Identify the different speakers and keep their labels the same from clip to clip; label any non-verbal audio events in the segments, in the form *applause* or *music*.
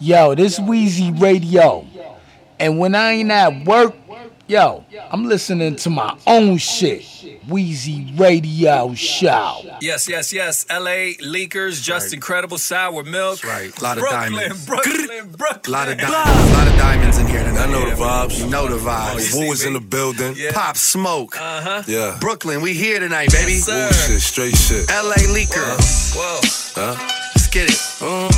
Speaker 1: Yo, this Wheezy Radio. And when I ain't at work, yo, I'm listening to my own shit. Wheezy Radio Show.
Speaker 2: Yes, yes, yes. LA Leakers, just
Speaker 3: right.
Speaker 2: incredible sour milk.
Speaker 3: That's right. A lot of
Speaker 2: Brooklyn,
Speaker 3: diamonds.
Speaker 2: Brooklyn, Brooklyn.
Speaker 3: lot of diamonds. A lot of diamonds in here tonight.
Speaker 4: I know the vibes.
Speaker 3: You know the
Speaker 2: Oh,
Speaker 3: vibes.
Speaker 2: you see
Speaker 4: Woo is in the building.
Speaker 2: Yeah.
Speaker 3: Pop smoke.
Speaker 2: Uh-huh.
Speaker 4: Yeah.
Speaker 3: Brooklyn, we here tonight, baby.
Speaker 2: Yes, sir.
Speaker 4: Woo shit, straight shit.
Speaker 3: LA Leaker.
Speaker 2: Whoa.
Speaker 4: Huh?
Speaker 3: Let's get it.
Speaker 4: Uh,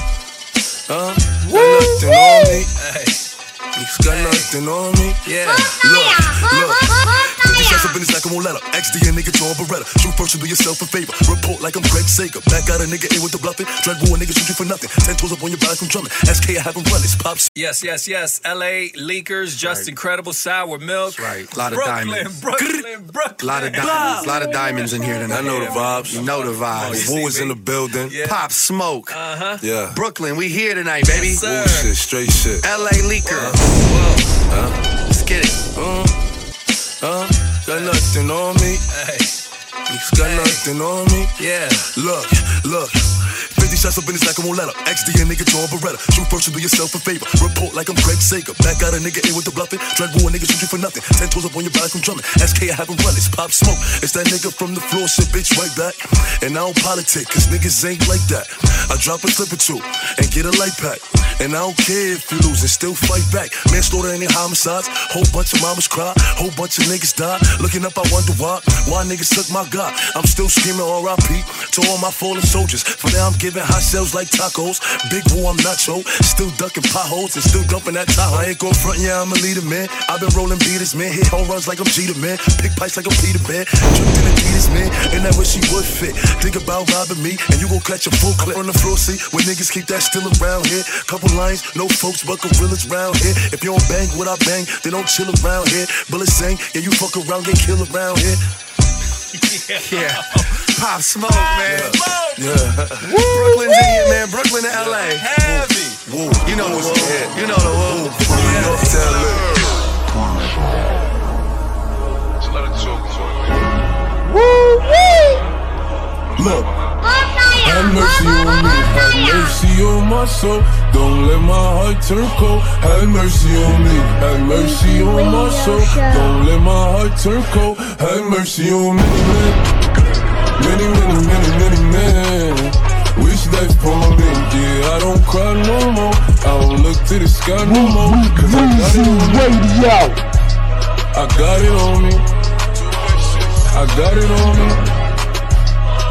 Speaker 4: uh, got nothing on me.
Speaker 2: Hey.
Speaker 4: Niggas got nothing on me.
Speaker 2: Yeah.
Speaker 4: Look, look. 50 shots up in his like I'm on letter. XD a nigga drawing Beretta. Shoot first and do yourself a favor. Report like I'm Craig Sager. Back out a nigga in with the bluffing. Dread war niggas shoot you for nothing. Ten toes up on your back, I'm drumming. SK, I have him run. It's pops.
Speaker 2: Yes, yes, yes. LA Leakers, just
Speaker 3: Right.
Speaker 2: incredible sour milk.
Speaker 3: That's right. Lot of
Speaker 2: Brooklyn,
Speaker 3: diamonds.
Speaker 2: Brooklyn, Brooklyn.
Speaker 3: lot of diamonds. lot of diamonds in here tonight.
Speaker 4: I know the vibes.
Speaker 3: You know the vibes.
Speaker 2: Oh,
Speaker 4: Woo
Speaker 2: you
Speaker 4: is in the building.
Speaker 2: Yeah.
Speaker 3: Pop smoke.
Speaker 2: Uh-huh.
Speaker 4: Yeah.
Speaker 3: Brooklyn, we here tonight, baby.
Speaker 2: Yes, sir.
Speaker 4: Woo shit, straight shit.
Speaker 3: LA Leaker.
Speaker 2: Whoa.
Speaker 3: Let's get it.
Speaker 4: Uh, uh, got nothing on me.
Speaker 2: Hey.
Speaker 4: Got nothing on me.
Speaker 2: Yeah.
Speaker 4: Look, look. 50 shots up in his like I'm on letter. XD a nigga drawing Beretta. Shoot first and do yourself a favor. Report like I'm Craig Sager. Back out a nigga in with the bluffing. Dread war nigga shoot you for nothing. Ten toes up on your back, I'm drumming. SK, I have him run. It's pop smoke. It's that nigga from the floor, shit, bitch, right back. And I don't politic, cause niggas ain't like that. I drop a slip or two and get a light pack. And I don't care if you lose and still fight back. Manslaughter ain't homicides. Whole bunch of mamas cry. Whole bunch of niggas die. Looking up, I wonder why. Why niggas took my God? I'm still screaming RIP to all my fallen soldiers. For now, I'm giving hot shells like tacos. Big woo, I'm nacho. Still ducking potholes and still dumping that Tahoe. I ain't gon' front, yeah, I'm a leader, man. I've been rolling beaters, man. Hit home runs like I'm Jeter, man. Pick pipes like I'm Peter, man. Dripped in Adidas, man. And that where she would fit. Think about robbing me, and you gon' catch a full clip on the floor, see? Where niggas keep that still around here. Couple lines, no folks, but gorillas round here. If you don't bang what I bang, they don't chill around here. Bullets sing, yeah, you fuck around, get killed around here. *laughs*
Speaker 3: Yeah. Pop smoke, man.
Speaker 4: Yeah.
Speaker 3: Brooklyn's in here, man. Brooklyn to LA.
Speaker 2: Heavy.
Speaker 4: Woo.
Speaker 3: You know the woo. You know the woo.
Speaker 4: From New York to LA. Look.
Speaker 5: Have mercy on me, have mercy on my soul. Don't let my heart turn cold. Have mercy on me, have mercy on my soul. Don't let my heart turn cold. Have mercy on me, man. Many, many, many, many men. Wish death upon me. Yeah, I don't cry no more. I don't look to the sky no more. Cause I got it on me. I got it on me. I got it on me.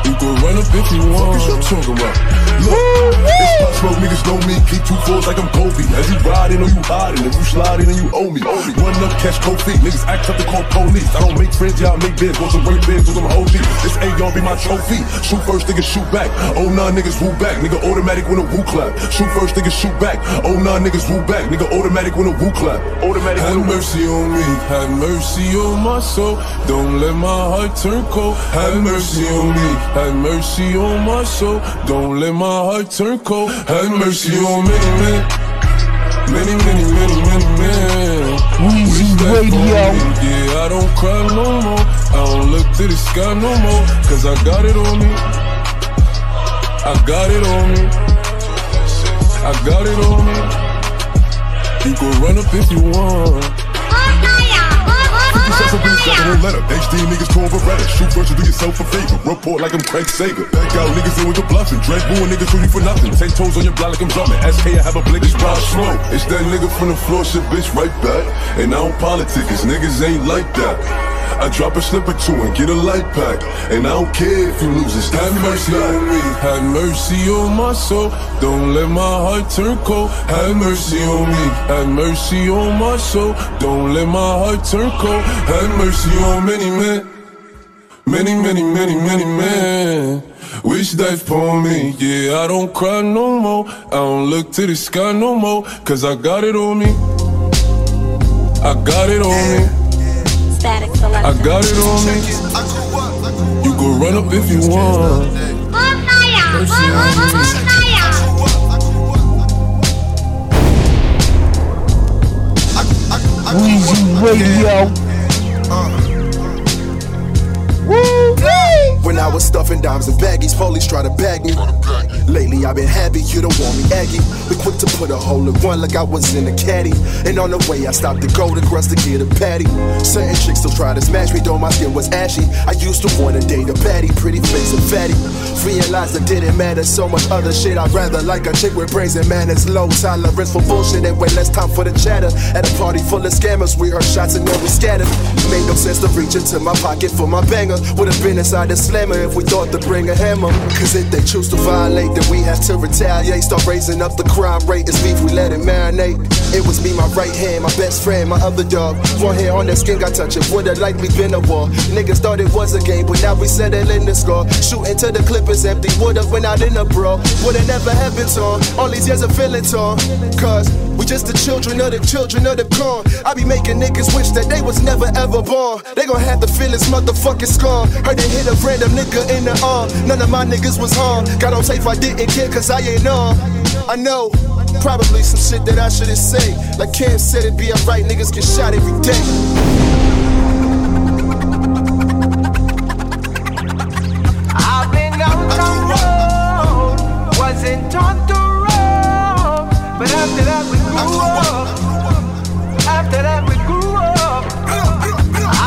Speaker 5: You can run up if you want.
Speaker 4: What you talking about? Look, it's pop smoke, niggas know me. Keep two fours like I'm Kobe. As you riding or you hiding, if you sliding and you owe me. Run up, catch cold feet. Niggas act up to call police. I don't make friends, y'all make bids. Want some break bids, want some OG. This AR be my trophy. Shoot first, niggas shoot back. Oh nah, niggas woo back. Nigga automatic when a woo clap. Shoot first, niggas shoot back. Oh nah, niggas woo back. Nigga automatic when a woo clap. Automatic
Speaker 5: Have
Speaker 4: a
Speaker 5: mercy on me, have mercy on my soul. Don't let my heart turn cold. Have mercy on me, have mercy on my soul. Don't let my heart turn cold. Have mercy on many men. Many, many, many, many men.
Speaker 1: Wheezy Radio.
Speaker 5: me. Yeah, I don't cry no more. I don't look to the sky no more. Cause I got it on me. I got it on me. I got it on me. You can run up if you want.
Speaker 4: Oh, oh, oh, Shots up in his got the whole letter. HD niggas call Beretta. Shoot first and do yourself a favor. Report like I'm Craig Sager. Back out niggas in with the bluffing. Dread booing niggas shoot you for nothing. Ten toes on your block like I'm drumming. SK, I have a blick, it's pop smoke. It's that nigga from the floor, shit, bitch, right back. And I don't politic, cause niggas ain't like that. I drop a slip or two and get a light pack. And I don't care if you lose, it's
Speaker 5: Have mercy on me, have mercy on my soul. Don't let my heart turn cold. Have mercy on me, have mercy on my soul. Don't let my heart turn cold. Have mercy on many men, many, many, many, many men. Wish death upon me, yeah, I don't cry no more. I don't look to the sky no more, cause I got it on me. I got it on me.
Speaker 6: Static
Speaker 5: I got it on me. You can run up if you want. Mercy on me.
Speaker 1: Wheezy Radio.
Speaker 7: When I was stuffing dimes and baggies, police try to bag me. Lately I've been happy, you don't want me aggy. But quick to put a hole in one like I was in a caddy. And on the way I stopped to go to Crust to get a patty. Certain chicks still try to smash me, though my skin was ashy. I used to want to date a patty, pretty face and fatty. Realized it didn't matter so much other shit. I'd rather like a chick with brains and manners. Low tolerance for bullshit and way less time for the chatter. At a party full of scammers, we heard shots and then we scattered. Made no sense to reach into my pocket for my banger. Would've been inside the slammer if we thought to bring a hammer. Cause if they choose to violate, then we have to retaliate. Start raising up the crime rate. It's beef, we let it marinate. It was me, my right hand, my best friend, my other dog. One hair on their skin got touch it. Would've likely been a war. Niggas thought it was a game, but now we settling the score. Shooting till the clip is empty. Would've went out in a bro. Would've never happened torn. All these years of feeling torn. Cause we just the children of the children of the corn. I be making niggas wish that they was never ever born. They gon' have to feel this motherfucking scorn. Heard they hit a random nigga in the arm. None of my niggas was harmed. Got on tape, I didn't care cause I ain't on. I know. Probably some shit that I shouldn't say. Like Cam said, it'd be alright, niggas get shot every day.
Speaker 8: After that we grew up.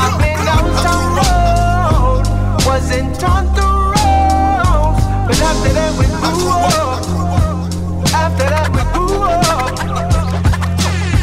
Speaker 8: I've been the road, wasn't to roam, but after that we grew up. After that we grew up.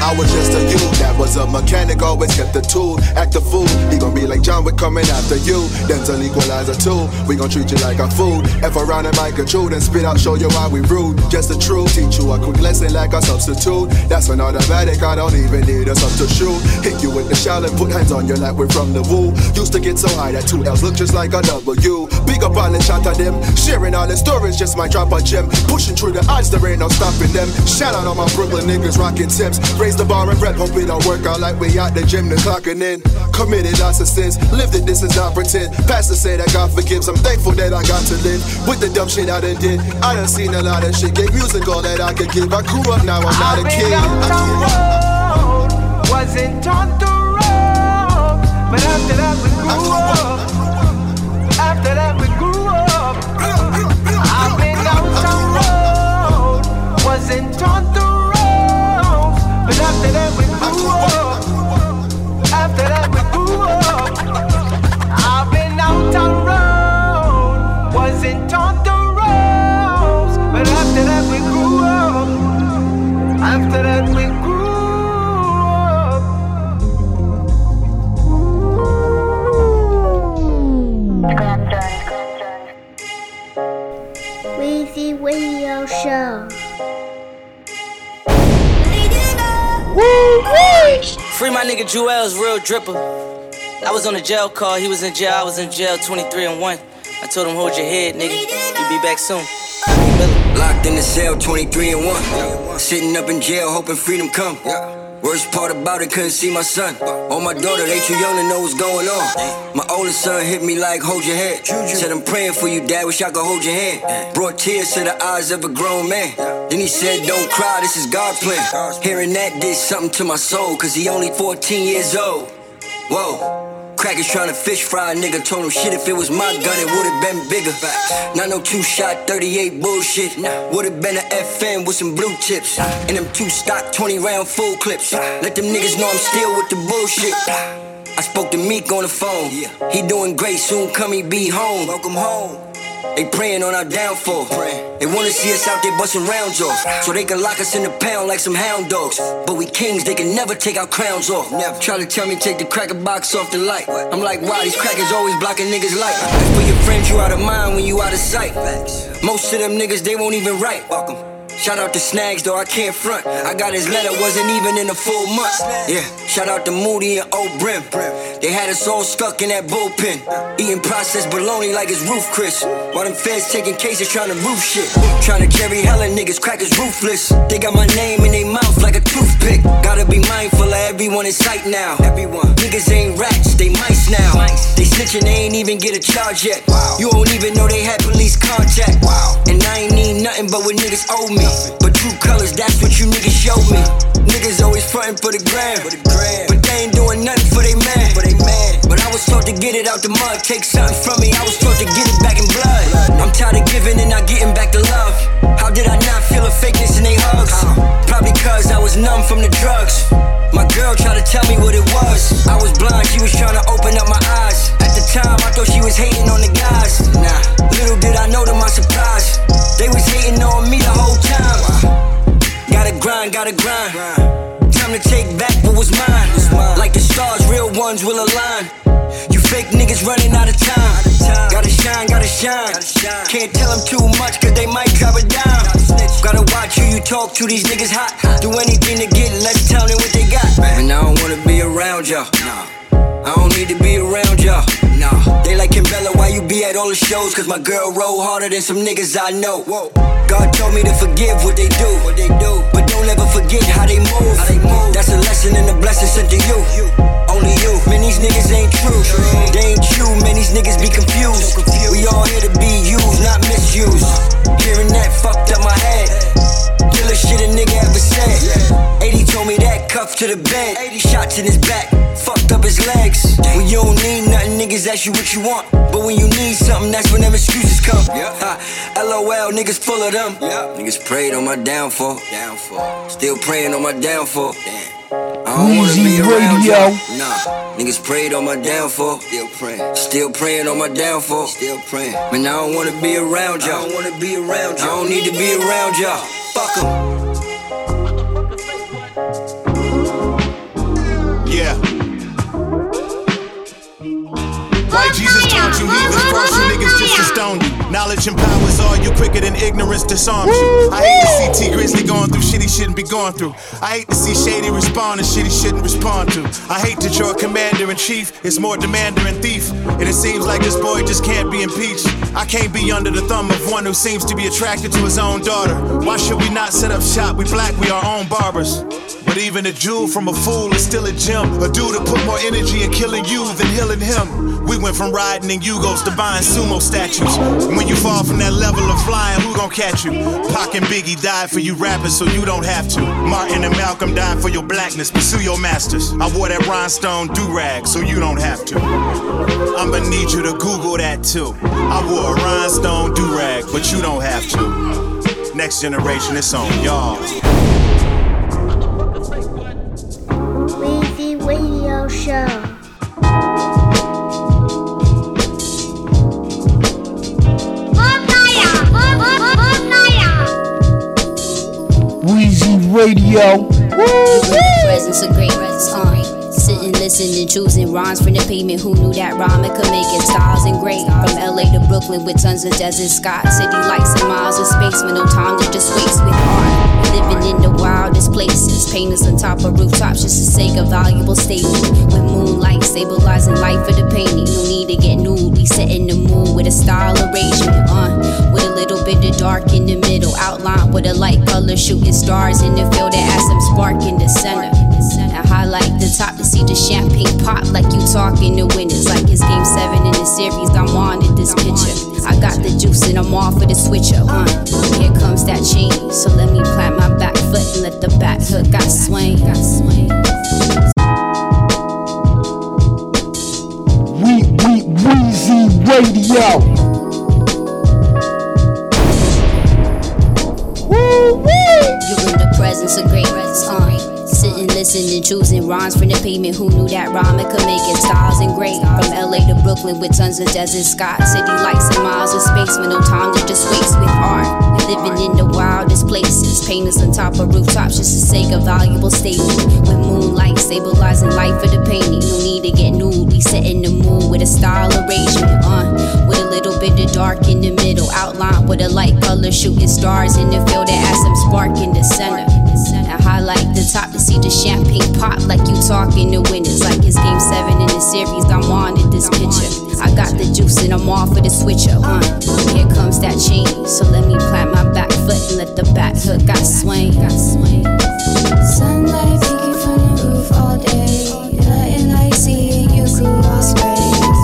Speaker 7: I was just a youth was a mechanic, always kept the tool. Act a fool, he gon' be like John Wick coming after you. Dental equalizer too, we gon' treat you like a food. F around and mic control, then spit out, show you why we rude. Just the truth, teach you a quick lesson like a substitute. That's an automatic, I don't even need a substitute. Hit you with the shell and put hands on you like we're from the woo. Used to get so high that two L's look just like a W. Big up all the shot at them, sharing all the stories just might drop a gem. Pushing through the odds, there ain't no stopping them. Shout out all my Brooklyn niggas rocking Timbs. Raise the bar and rep, hope it don't work out like we out the gym, the clocking in. Committed lots of sins, lived it, this is not pretend. Pastor say that God forgives, I'm thankful that I got to live. With the dumb shit I done did, I done seen a lot of shit. Gave music all that I could give. I grew up, now I'm not a
Speaker 8: I've
Speaker 7: kid.
Speaker 8: been out the road, wasn't taught to roam, but after that we grew up. After that we grew up. I've been out the road, wasn't taught
Speaker 9: Radio
Speaker 10: Free my nigga Jewels, real dripper. I was on a jail call, he was in jail, I was in jail 23 and 1. I told him, hold your head, nigga. You be back soon.
Speaker 11: Locked in the cell, 23 and 1. Sitting up in jail, hoping freedom come. Worst part about it, couldn't see my son. Or my daughter, they too young to know what's going on. My oldest son hit me like, hold your head. Said, I'm praying for you, dad, wish I could hold your hand. Brought tears to the eyes of a grown man. Then he said, don't cry, this is God's plan. Hearing that did something to my soul, cause he only 14 years old. Whoa. Crackers trying to fish fry a nigga. Told him shit if it was my gun, it would've been bigger. Not no two shot, 38 bullshit. Would've been an FN with some blue tips. And them two stock, 20 round full clips. Let them niggas know I'm still with the bullshit. I spoke to Meek on the phone. He doing great, soon come he be home. Welcome home. They praying on our downfall. They wanna see us out there busting rounds off. So they can lock us in the pound like some hound dogs. But we kings, they can never take our crowns off. Never try to tell me take the cracker box off the light. I'm like, why these crackers always blocking niggas' light? For your friends, you out of mind when you out of sight. Most of them niggas, they won't even write. Welcome. Shout out to Snags, though I can't front. I got his letter, wasn't even in a full month. Yeah, shout out to Moody and Old Brim. They had us all stuck in that bullpen. Eating processed bologna like it's roof Chris. While them feds taking cases trying to roof shit. Trying to carry hella niggas, crackers ruthless. They got my name in their mouth like a toothpick. Gotta be mindful of everyone in sight now. Everyone. Niggas ain't rats, they mice now. They snitching, they ain't even get a charge yet. Wow. You don't even know they had police contact. Wow. And I ain't need nothing but what niggas owe me. But true colors, that's what you niggas showed me. Niggas always frontin' for the gram. But they ain't doing nothing for they man. But I was taught to get it out the mud. Take something from me, I was taught to get it back in blood. I'm tired of giving and not getting back to love. How did I not feel a fakeness in they hugs? Probably cause I was numb from the drugs. My girl tried to tell me what it was. I was blind, she was trying to open up my eyes. At the time, I thought she was hating on the guys. Nah, little did I know to my surprise, they was hating on me the whole time. Uh, gotta grind, gotta grind. Time to take back what was mine. Like the stars, real ones will align. You fake niggas running out of time. Gotta shine, gotta shine. Can't tell them too much, cause they might drop it down. Gotta watch who you talk to, these niggas hot. Do anything to get less than what they got. And I don't wanna be around y'all. I don't need to be around y'all. Nah, they like Kimbella, why you be at all the shows? Cause my girl roll harder than some niggas I know. Whoa. God told me to forgive what they do. What they do. But don't ever forget how they move. How they move. That's a lesson and a blessing sent to you. Only you. Man, these niggas ain't true. They ain't you, man, these niggas be confused. confused We all here to be used, not misused. Hearing that fucked up my head. Realest shit a nigga ever said. 80 told me that, cuff to the bed. 80 shots in his back, fucked up his legs. When you don't need nothing, niggas ask you what you want. But when you need something, that's when them excuses come. Ha, LOL, niggas full of them. Yeah. Niggas prayed on my downfall. Still praying on my downfall. Damn. I don't wanna be around
Speaker 1: Radio.
Speaker 11: y'all. Nah, niggas prayed on my downfall. Still praying. Still praying on my downfall. Still praying. Man, I don't wanna be around y'all. I don't wanna be around y'all. I don't need to be around y'all. Fuck 'em.
Speaker 12: You he was person, niggas just to stone you. Knowledge and power is all you quicker than ignorance disarms you. I hate to see Tee Grizzley going through shit he shouldn't be going through. I hate to see Shady respond to shit he shouldn't respond to. I hate that your commander in chief is more demander and thief. And it seems like this boy just can't be impeached. I can't be under the thumb of one who seems to be attracted to his own daughter. Why should we not set up shop? We black, we our own barbers. But even a jewel from a fool is still a gem. A dude to put more energy in killing you than healing him. We went from riding in Yugos to buying sumo statues. When you fall from that level of flying, who gon' catch you? Pac and Biggie died for you rappers, so you don't have to. Martin and Malcolm died for your blackness. Pursue your masters. I wore that rhinestone do rag, so you don't have to. I'ma need you to Google that too. I wore a rhinestone do rag, but you don't have to. Next generation, it's on y'all.
Speaker 9: Show.
Speaker 1: Weezy Radio.
Speaker 13: presence of greatness on. Sitting, listening, choosing rhymes from the pavement. Who knew that rhyming could make it styles and great? From LA to Brooklyn with tons of desert sky. City lights and miles of space with no time to just waste with art. Living in the wildest places. Painters on top of rooftops just to sake a valuable statement. With moonlight stabilizing light for the painting. No need to get nude. We set in the mood with a style arrangement. Uh, with a little bit of dark in the middle. Outline with a light color shooting stars in the field that add some spark in the center. I highlight the top to see the champagne pop like you talking to winners. Like it's game seven in the series. I'm on in this picture. I got the juice and I'm off for the switch up. Uh, here comes that change. So let me plant my back foot and let the back hook got swing. Got swing.
Speaker 1: We, we, Weezy Radio.
Speaker 13: You're in the presence of greatness. Uh, listening, choosing rhymes from the pavement. Who knew that rhyming could make it styles and great? From LA to Brooklyn with tons of desert sky. City lights and miles of space with no time to just waste with art. Living in the wildest places. Painters on top of rooftops just to sake a valuable statement. With moonlight stabilizing light for the painting. No need to get nude. We set in the mood with a style arrangement. Uh, with a little bit of dark in the middle. Outline with a light color shooting stars in the field that has some spark in the center. I highlight the top to see the champagne pop like you talking to winners. Like it's game seven in the series. I'm on in this picture. I got the juice and I'm off for the switcher. Uh, here comes that change. So let me plant my back foot and let the back hook I swing. Got swing.
Speaker 14: Sunlight peeking from the roof all day. Letting light see you cross rays.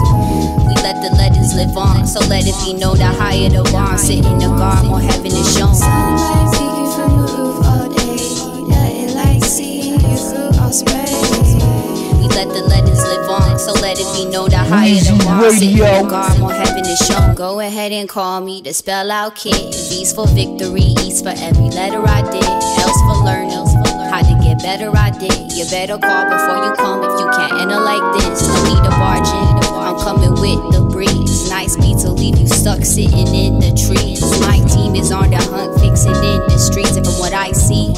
Speaker 13: We let the legends live on. So let it be known that higher the bond. Sit in the garden more heaven is shown.
Speaker 14: Sunlight
Speaker 13: so let it be known that higher the
Speaker 1: Weezy
Speaker 13: bar. Sit in God, more heaven is shown. Go ahead and call me the spell out kid. V's for victory, E's for every letter I did. L's for learning. How to get better, I did. You better call before you come if you can't enter like this. No need to barge in. I'm coming with the breeze. Nice beat to leave you stuck sitting in the trees. My team is on the hunt, fixing in the streets. And from what I see,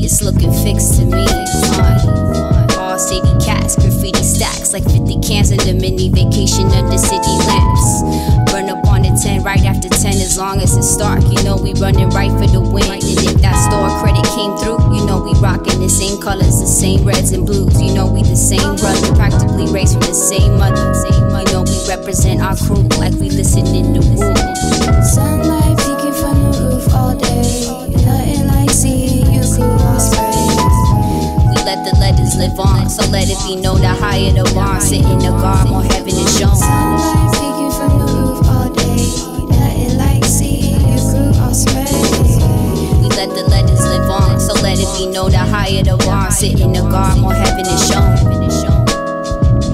Speaker 13: it's looking fixed to me. Uh, city cats, graffiti stacks like 50 cans in the mini vacation under city lamps. Run up on the 10 right after 10 as long as it's dark. You know we running right for the win. And if that store credit came through, you know we rocking the same colors, the same reds and blues. You know we the same brother, practically raised from the same mother. You know we represent our crew like we listen in the woo.
Speaker 14: Sunlight peeking from the roof all day.
Speaker 13: Let live on, so let it be known that higher the bar, sit in the guard, more heaven is shown.
Speaker 14: Sunlight peeking from the roof all day. Nothing like seeing you cross
Speaker 13: We let the letters live on, so let it be known that higher the bar, sit in the guard, more heaven is shown.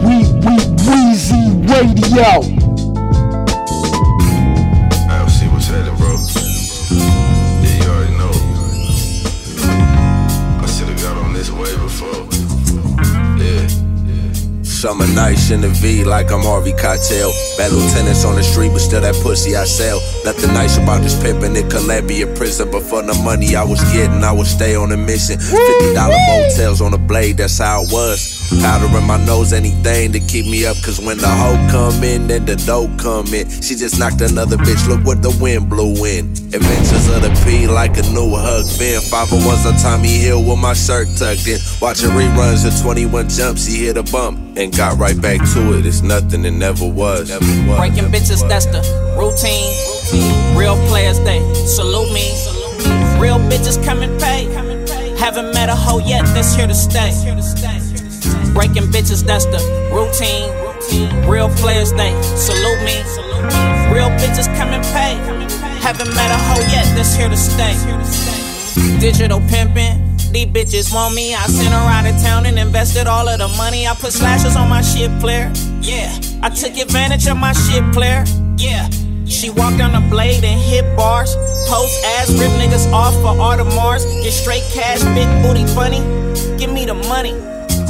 Speaker 1: We, we, Weezy Radio.
Speaker 15: Summer nights in the V like I'm Harvey Keitel. Bad lieutenants on the street, but still that pussy I sell. Nothing nice about this pimpin' in Columbia prison, but for the money I was getting, I would stay on a mission. Fifty dollar motels on the blade, that's how it was. Powder in my nose, anything to keep me up. Cause when the hoe come in, then the dope come in. She just knocked another bitch, look what the wind blew in. Adventures of the P like a new Huck Finn. 501's on Tommy Hill with my shirt tucked in. Watching reruns of 21 jumps, he hit a bump and got right back to it. It's nothing it never was.
Speaker 16: Never was Breaking bitches, that's the routine. Real players, they salute me. Real bitches come and pay. Haven't met a hoe yet that's here to stay. Breaking bitches, that's the routine. Real players, they salute me. Real bitches come and pay. Haven't met a hoe yet that's here to stay. Digital pimping. These bitches want me. I sent her out of town and invested all of the money. I put slashes on my shit player. Yeah. I took advantage of my shit player. Yeah. She walked on a blade and hit bars. Post ass, rip niggas off for all the Mars. Get straight cash, big booty funny. Give me the money.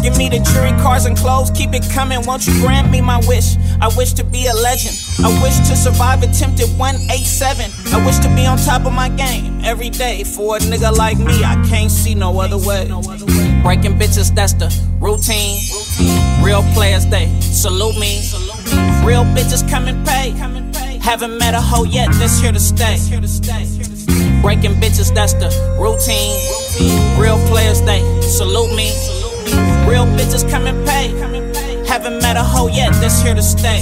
Speaker 16: Give me the jury cars and clothes, keep it coming. Won't you grant me my wish? I wish to be a legend. I wish to survive attempted 187. I wish to be on top of my game every day. For a nigga like me, I can't see no other way. Breaking bitches, that's the routine. Real players, they salute me. Real bitches come and pay. Haven't met a hoe yet that's here to stay. Breaking bitches, that's the routine. Real players, they salute me. Real bitches come and pay. Haven't met a hoe yet that's here to stay.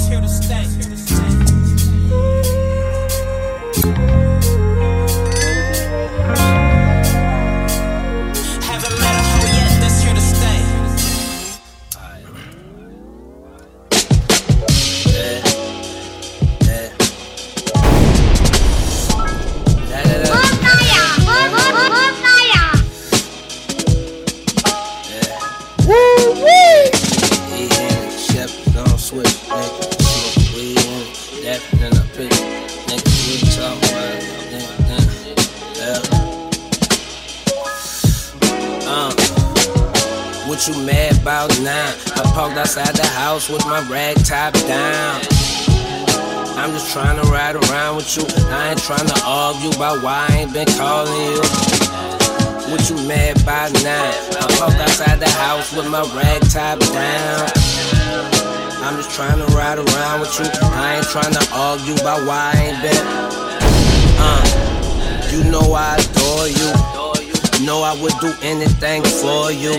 Speaker 17: My rag top down. I'm just trying to ride around with you. I ain't trying to argue about why I ain't been calling you. What you mad by now? I parked outside the house with my rag top down. I'm just trying to ride around with you. I ain't trying to argue about why I ain't been. Uh, you know I adore you. Know I would do anything for you.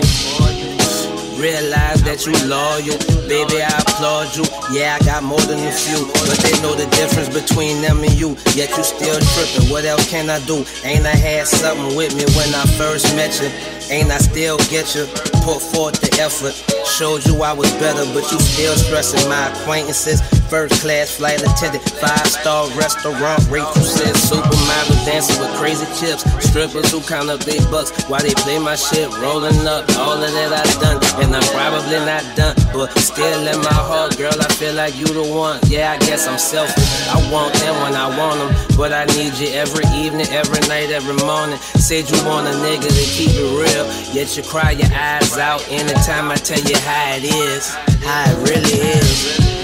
Speaker 17: Realize that you loyal, baby. I applaud you. Yeah, I got more than a few, but they know the difference between them and you. Yet you still tripping. What else can I do? Ain't I had something with me when I first met you? Ain't I still get you? Put forth the effort. Showed you I was better, but you still stressing my acquaintances. First class flight attendant, five star restaurant, Rachel said supermodel dancing with crazy chips. Strippers who count up big bucks while they play my shit, rolling up all of that I done. and I'm probably not done. But still in my heart, girl, I feel like you the one. Yeah, I guess I'm selfish. I want them when I want them, but I need you every evening, every night, every morning. Said you want a nigga to keep it real, yet you cry your eyes out anytime I tell you how it is, how it really is.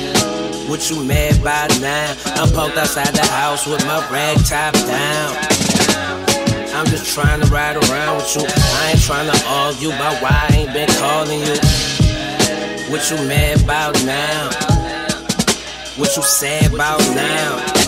Speaker 17: What you mad by now? I'm poked outside the house with my rag top down. I'm just trying to ride around with you. I ain't trying to argue about why I ain't been calling you. What you mad about now? What you sad about now?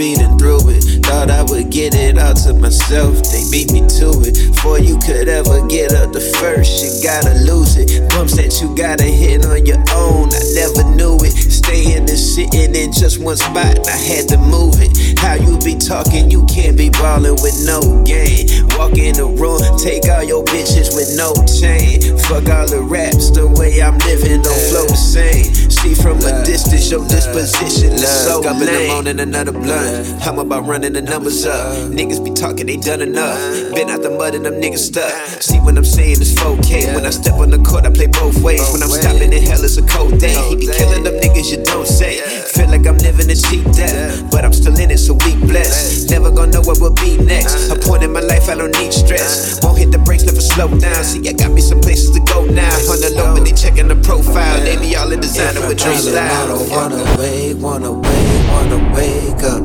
Speaker 18: Speeding through it. Thought I would get it all to myself. They beat me to it. Before you could ever get up the first, you gotta lose it. Bumps that you gotta hit on your own. I never knew it. Staying and sitting in just one spot, I had to move it. How you be talking, you can't be ballin' with no game. Walk in the room, take all your bitches with no chain. Fuck all the raps, the way I'm living don't flow the same. See from a distance, your disposition is so
Speaker 19: Up in the morning, another blunt. I'm about running the numbers up. Niggas be talking, they done enough. Been out the mud and them niggas stuck. See what I'm saying is 4K. When I step on the court, I play both ways. When I'm stopping in hell, it's a cold day. He be killing them niggas, you don't say. Feel like I'm living a cheap death, but I'm still in it, so we blessed. Never gonna know what will be next. Uh-huh. A point in my life, I don't need stress. Uh-huh. Won't hit the brakes, never slow down. See, I got me some places to go now. On the low, but they checking the profile. They be all in designer dream
Speaker 18: Dreaming, I don't wanna wake, wanna wake, wanna wake up.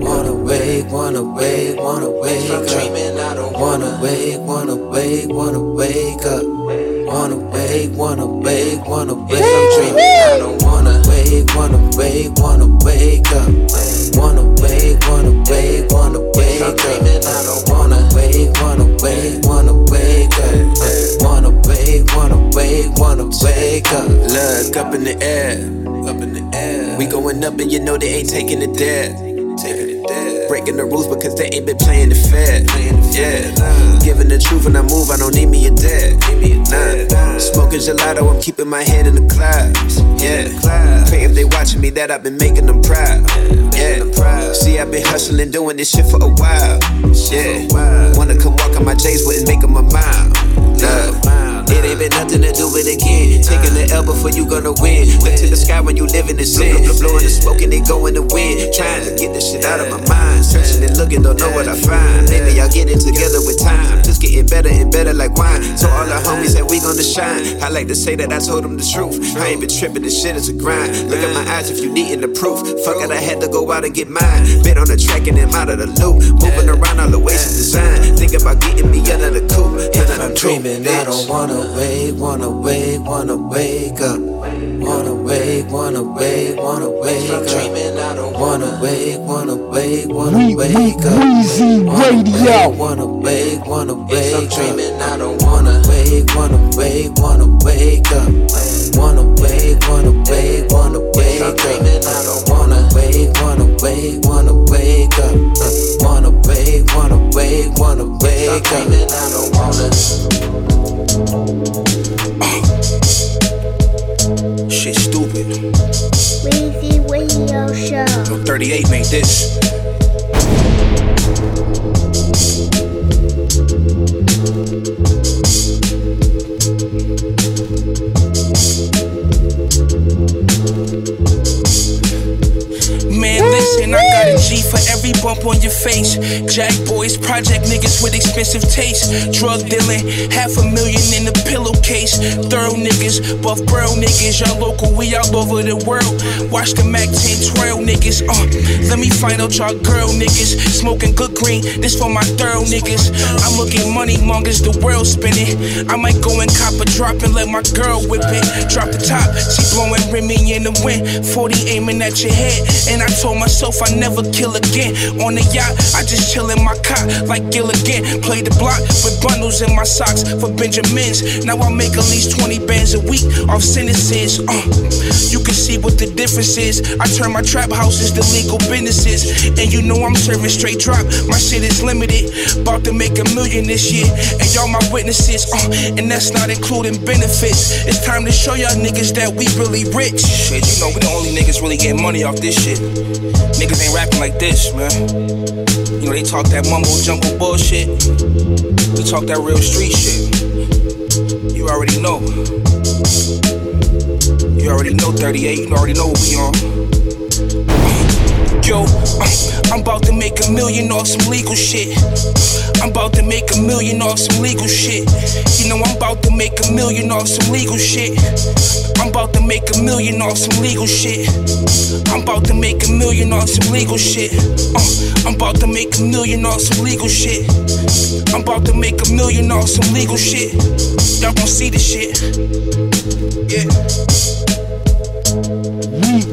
Speaker 18: Wanna wake, wanna wake, wanna wake up. Dreaming, I don't wanna wake, wanna wake, wanna wake up. Wanna wake, wanna wake, wanna wake up. Dreaming, I don't wanna wake, wanna wake, wanna wake up. Wanna wake, wanna wake, wanna wake up. Dreaming, I don't wanna wake, wanna wake, wanna wake up. Wanna wake, wanna wake, wanna wake up.
Speaker 19: Look up in the air, up in the air. We going up and you know they ain't taking it there. Breaking the rules because they ain't been playing it fair. Yeah, giving the truth when I move, I don't need me a dad. Smoking gelato, I'm keeping my head in the clouds. Yeah, pray if they watching me that I've been making them proud. Yeah, see I've been hustling, doing this shit for a while. Yeah, wanna come walk on my J's, wouldn't make them a mile. Look, it ain't been nothing to do with it again. Taking the L before you gonna win. Look to the sky when you living in sin. Blowing the smoke and they go in the wind. Trying to get this shit out of my mind. Searching and looking, don't know what I find. Maybe I'll get it together with time. Just getting better and better like wine. So all the homies that we gonna shine. I like to say that I told them the truth. I ain't been tripping, this shit is a grind. Look at my eyes if you needin' the proof. Fuck it, I had to go out and get mine. Been on the track and them out of the loop. Moving around all the ways it's designed. Think about getting me under the coop.
Speaker 18: If I'm dreaming, I don't wanna wake, wanna wake, wanna wake up. Wanna wake, wanna wake, wanna wake up. Dreaming, I don't wanna wake, wanna wake, wanna wake up.
Speaker 1: Weezy Radio.
Speaker 18: Wanna wake, wanna wake up. Dreaming, I don't wanna wake, wanna wake, wanna wake up. Wanna wake, wanna wake, wanna wake up. Dreaming, I don't wanna wake, wanna wake, wanna wake up. Wanna wake, wanna wake, wanna wake up. Dreaming, I don't wanna.
Speaker 19: Shit stupid.
Speaker 9: Weezy Radio Show.
Speaker 19: 38 made this.
Speaker 20: Man, listen, I got a G for every bump on your face. Jack boys, project niggas with expensive taste. Drug dealing, half a million in the pillowcase. Thorough niggas, buff bro niggas. Y'all local, we all over the world. Watch the Mac 10 twirl niggas. Uh, let me find out y'all girl niggas. Smoking good green, this for my thorough niggas. I'm looking money mongers, the world spinning. I might go and cop a drop and let my girl whip it. Drop the top, she blowing Remy in the wind. 40 aiming at your head. And I told myself I never kill again. On the yacht, I just chill in my cot like Gilligan. Play the block with bundles in my socks for Benjamins. Now I make at least 20 bands a week off sentences. Uh, you can see what the difference is. I turn my trap houses to legal businesses. And you know I'm serving straight drop. My shit is limited. About to make a million this year. And y'all my witnesses. Uh, and that's not including benefits. It's time to show y'all niggas that we really rich. Shit, you know we the only niggas really getting money off this shit. Niggas ain't rapping like this, man. You know they talk that mumbo jumbo bullshit. We talk that real street shit. You already know. You already know 38. You already know what we on. Yo, uh, I'm about to make a million off some legal shit. I'm about to make a million off some legal shit. You know I'm about to make a million off some legal shit. I'm about to make a million off some legal shit. I'm about to make a million off some legal shit. Uh, I'm about to make a million off some legal shit. I'm about to make a million off some legal shit. Y'all gon' see the shit. Yeah.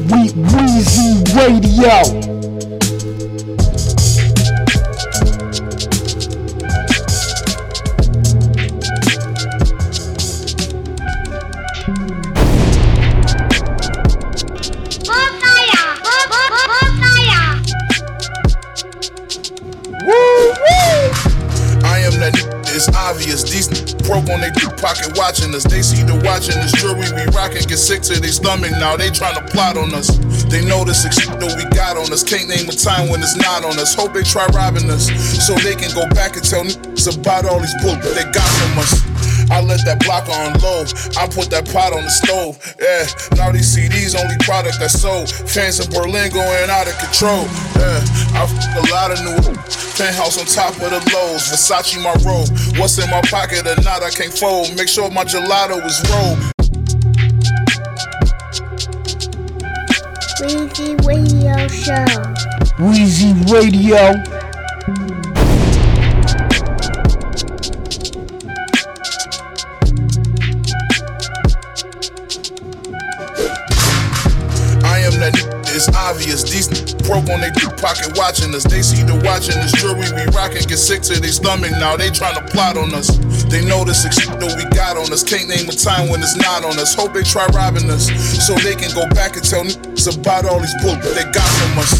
Speaker 1: We, we, Weezy Radio.
Speaker 21: Pocket watching us. They see the watching this jewelry we rockin', get sick to their stomach now. They tryna plot on us. They know this ex- that we got on us. Can't name a time when it's not on us. Hope they try robbing us so they can go back and tell n- about all these bull they got from us. I let that block on low. I put that pot on the stove. Yeah, now these CDs only product that's sold. Fans in Berlin going out of control. Yeah, I f- a lot of new penthouse on top of the lows. Versace my robe. What's in my pocket or not? I can't fold. Make sure my gelato is rolled.
Speaker 9: Weezy Radio Show.
Speaker 1: Weezy Radio.
Speaker 21: Pocket watching us. They see the watching this jewelry we rockin', get sick to their stomach now. They tryna plot on us. They know this that we got on us. Can't name a time when it's not on us. Hope they try robbing us so they can go back and tell n- about all these bull they got from us.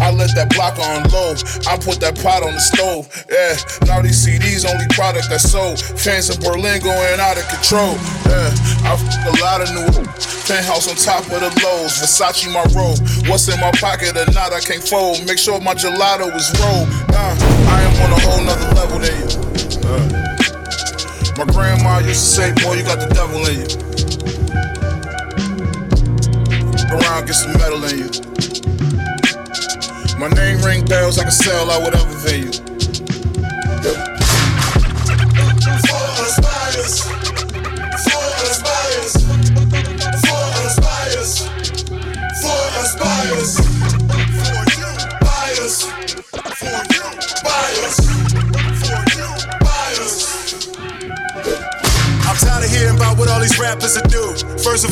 Speaker 21: I let that block on low. I put that pot on the stove. Yeah, now they see these CDs only product that's sold. Fans in Berlin going out of control. Yeah, I f- a lot of new penthouse on top of the lows. Versace my robe. What's in my pocket or not? I can't fold. Make sure my gelato is rolled. Uh, I am on a whole nother level than you. Uh, my grandma used to say, "Boy, you got the devil in you." Around, get some metal in you. My name ring bells, I can sell out whatever venue.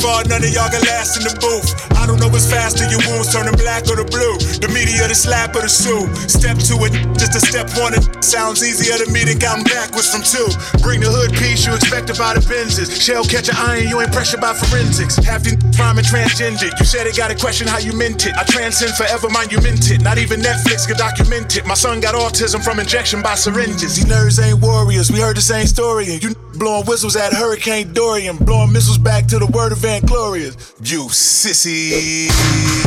Speaker 12: None of y'all can last in the booth. I don't know what's faster, your wounds turning black or the blue. The media, the slap or the sue. Step two, it just a step one. It sounds easier to me than counting backwards from two. Bring the hood piece you expect about the Benzes. Shell catch an iron, you ain't pressured by forensics. Half the rhyming transgendered. You said it got a question how you meant it. I transcend forever, you it. Not even Netflix could document it. My son got autism from injection by syringes. These nerds ain't warriors, we heard the same story. And you blowing whistles at Hurricane Dorian, blowing missiles back to the word of Van Glorious. You sissy.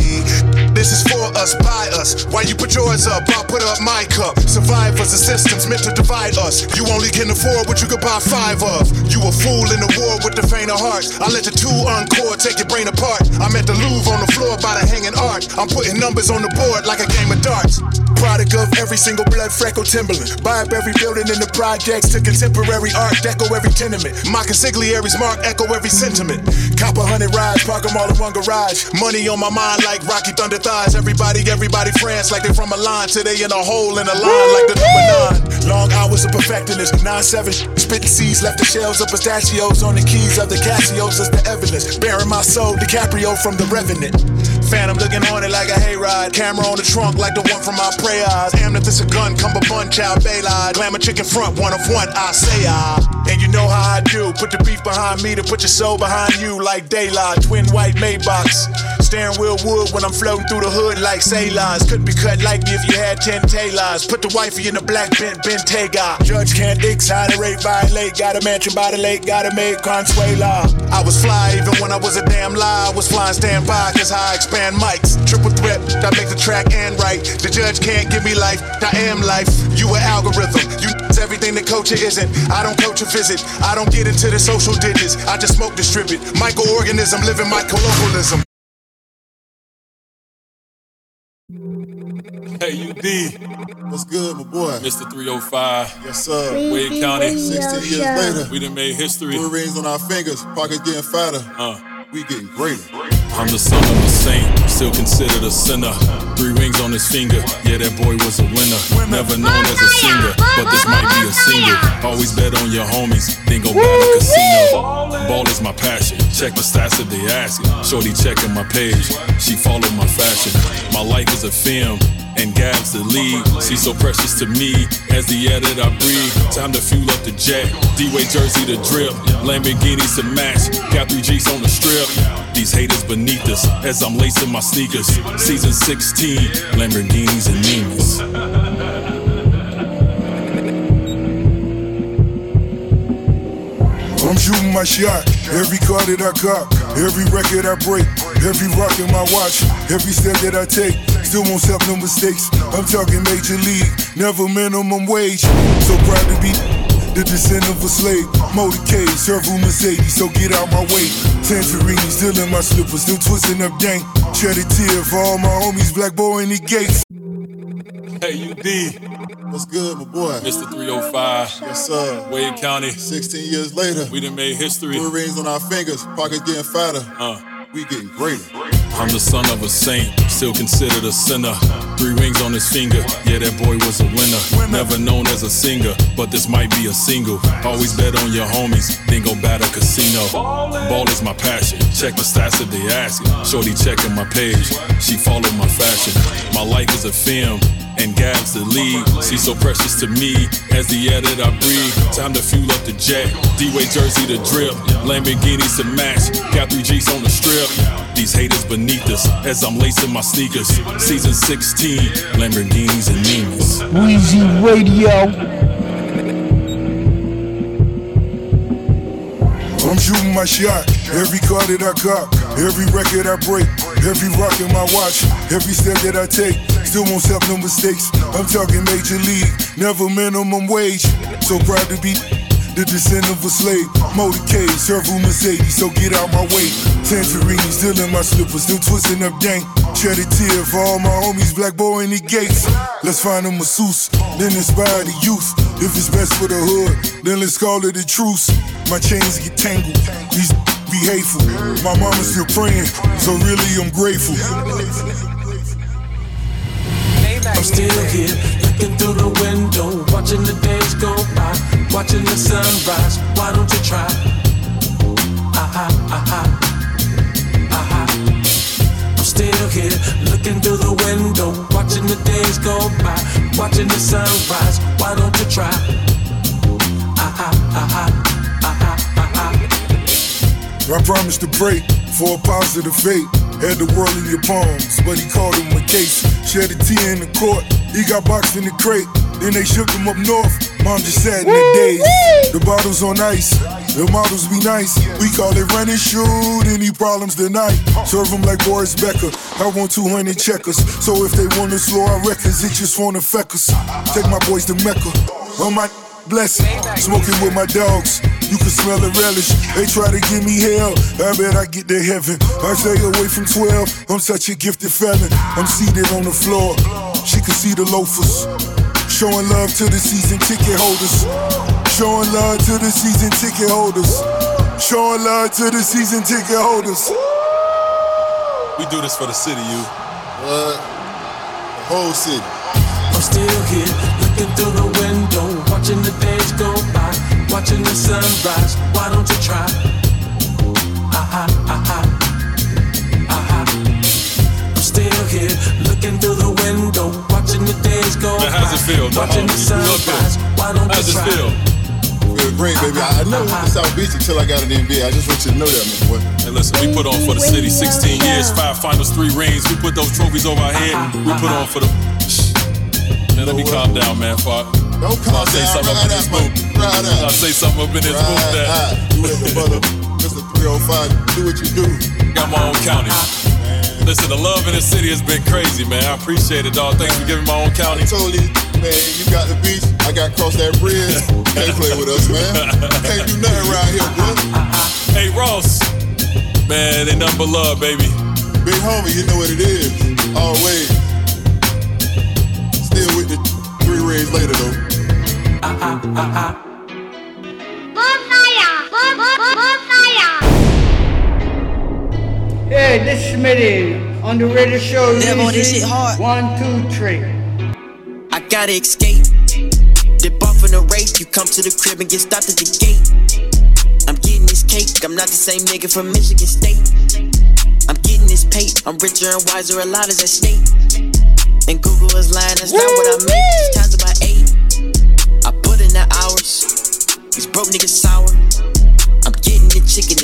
Speaker 12: This is for us, by us. Why you put yours up? I'll put up my cup. Survivors, the system's meant to divide us. You only can afford what you could buy five of. You a fool in the war with the faint of heart. I let the two encore take your brain apart. I'm at the Louvre on the floor by the hanging art. I'm putting numbers on the board like a game of darts. Product of every single blood freckle Timberland. Buy up every building in the projects to contemporary art, deco every tenement. My consigliaries mark echo every sentiment. Cop a hundred rides, park them all in one garage. Money on my mind like Rocky Thunder thighs. Everybody, everybody France like they from a line. Today in a hole in a line like the number nine. Long hours of perfecting this. Nine seven spitting seeds, left the shells of pistachios on the keys of the Casios as the evidence. Bearing my soul, DiCaprio from the Revenant. Phantom looking on it like a hayride. Camera on the trunk like the one from my prey eyes. This a gun, come a bun, child, Baylide. Glamour chicken front, one of one, I say I. And you know how I do. Put the beef behind me to put your soul behind you like daylight. Twin white Maybachs. Steering wheel wood when I'm floating through the hood like sailors. Couldn't be cut like me if you had 10 tailors. Put the wifey in the black bent Bentayga. Judge can't exonerate, violate. Got a mansion by the lake, gotta make Consuela. I was fly even when I was a damn lie. I was flying standby, cause I expand mics. Triple threat, I make the track and right. The judge can't give me life, I am life. You an algorithm, you everything the culture isn't. I don't coach a visit, I don't get into the social digits. I just smoke distribute. Microorganism living my colloquialism.
Speaker 22: Hey, UD.
Speaker 21: What's good, my boy?
Speaker 22: Mr. 305.
Speaker 21: Yes, sir.
Speaker 22: Wade
Speaker 9: Weezy
Speaker 22: County.
Speaker 21: 16 years
Speaker 9: Show.
Speaker 21: later.
Speaker 22: We done made history.
Speaker 21: Blue rings on our fingers, pockets getting fatter.
Speaker 22: Uh.
Speaker 21: We getting greater.
Speaker 22: I'm the son of a saint, still considered a sinner. Three rings on his finger, yeah, that boy was a winner. Never known as a singer, but this might be a single. Always bet on your homies, then go buy a casino. Ball is my passion, check the stats if they asking. Shorty checking my page, she followed my fashion. My life is a film, and Gab's the lead. She's so precious to me, as the air that I breathe. Time to fuel up the jet, D-Wade jersey to drip, Lamborghinis to match. Got three G's on the strip. These haters beneath us, as I'm lacing my sneakers. Season 16, Lamborghinis and Nimas.
Speaker 23: I'm shooting my shot. Every car that I cop, every record I break, every rock in my watch, every step that I take, still won't step no mistakes. I'm talking major league, never minimum wage. So proud to be the descent of a slave. Motorcade, servo Mercedes, so get out my way. Tangerine, still in my slippers, still twisting up gang. Shed a tear for all my homies, black boy in the gates.
Speaker 22: Hey, UD.
Speaker 21: What's good, my boy?
Speaker 22: Mr. 305.
Speaker 21: Yes, sir.
Speaker 22: Wade County.
Speaker 21: 16 years later.
Speaker 22: We done made history.
Speaker 21: Blue rings on our fingers, pockets getting fatter.
Speaker 22: Uh.
Speaker 21: We getting greater.
Speaker 22: I'm the son of a saint, still considered a sinner. Three rings on his finger, yeah, that boy was a winner. Never known as a singer, but this might be a single. Always bet on your homies, then go bat a casino. Ball is my passion, check the stats if they asking. Shorty checking my page, she followed my fashion. My life is a film, and Gab's the lead. She's so precious to me, as the air that I breathe. Time to fuel up the jet, D-Wade jersey to drip, Lamborghinis to match. Got three G's on the strip. These haters beneath us, as I'm lacing my sneakers. Season 16, Lamborghinis and Nimas.
Speaker 1: Weezy Radio.
Speaker 23: I'm shooting my shot. Every car that I cop, every record I break, every rock in my watch, every step that I take, still won't step no mistakes. I'm talking major league, never minimum wage. So proud to be the descent of a slave. Motorcade, servo Mercedes, so get out my way. Tangerine, still in my slippers, still twisting up gang. Shed a tear for all my homies, black boy in the gates. Let's find a masseuse, then inspire the youth. If it's best for the hood, then let's call it a truce. My chains get tangled, these be hateful. My mama's still praying, so really I'm grateful.
Speaker 24: I'm still here, looking through the window, watching the days go by, watching the sunrise. Why don't you try? Aha, aha, aha. I'm still here, looking through the window, watching the days go by, watching the sunrise. Why don't you try? Aha, aha, aha, aha.
Speaker 23: I promised to pray for a positive fate. Had the world in your palms, but he called him a case. Shed a tear in the court, he got boxed in the crate. Then they shook him up north. Mom just sat in the days. The bottles on ice, the models be nice. We call it run and shoot, any problems tonight. Serve them like Boris Becker. I want 200 checkers. So if they wanna slow our records, it just won't affect us. Take my boys to Mecca. On my blessing, smoking with my dogs. You can smell the relish. They try to give me hell. I bet I get to heaven. I stay away from 12. I'm such a gifted felon. I'm seated on the floor. She can see the loafers. Showing love to the season ticket holders. Showing love to the season ticket holders. Showing love to the season ticket holders.
Speaker 22: We do this for the city, you.
Speaker 21: What? The whole city.
Speaker 24: I'm still here, looking through the window, watching the days go by, watching the sunrise. Why don't you try? Aha, aha, aha. I'm still here, looking through the window, watching the days go
Speaker 22: Man, how's it feel?
Speaker 24: by, watching the
Speaker 22: You up here.
Speaker 24: sunrise. Why don't
Speaker 22: How's
Speaker 24: you
Speaker 22: it
Speaker 24: try?
Speaker 22: feel?
Speaker 21: Feel great, baby. I I never went to South Beach until I got an the NBA. I just want you to know that, my boy.
Speaker 22: Hey, listen, we put on for the city 16 years, five finals, three rings. We put those trophies over our head. We put on for the. Man, let me calm down, man. Fuck.
Speaker 21: Don't calm
Speaker 22: I'll say
Speaker 21: down,
Speaker 22: something up in this
Speaker 21: man.
Speaker 22: I'll say something up in this booth that.
Speaker 21: You and the brother, Mr. 305, do what you do.
Speaker 22: got my own county. Listen, the love in the city has been crazy, man. I appreciate it, dog. Thanks for giving my own county.
Speaker 21: I told you, man, you got the beach, I got cross that bridge. Can't play with us, man. Can't do nothing around here, boy.
Speaker 22: Hey, Ross. Man, they nothing but love, baby.
Speaker 21: Big homie, you know what it is. Always. Still with the three rings later, though.
Speaker 8: Hey, this is Smitty on the radio show.
Speaker 10: Damn, all this shit hard.
Speaker 8: One, two, three.
Speaker 10: I gotta escape. Dip off in a race, you come to the crib and get stopped at the gate. I'm getting this cake, I'm not the same nigga from Michigan State. I'm getting this pay, I'm richer and wiser, a lot is at stake. And Google is lying, that's not what I make.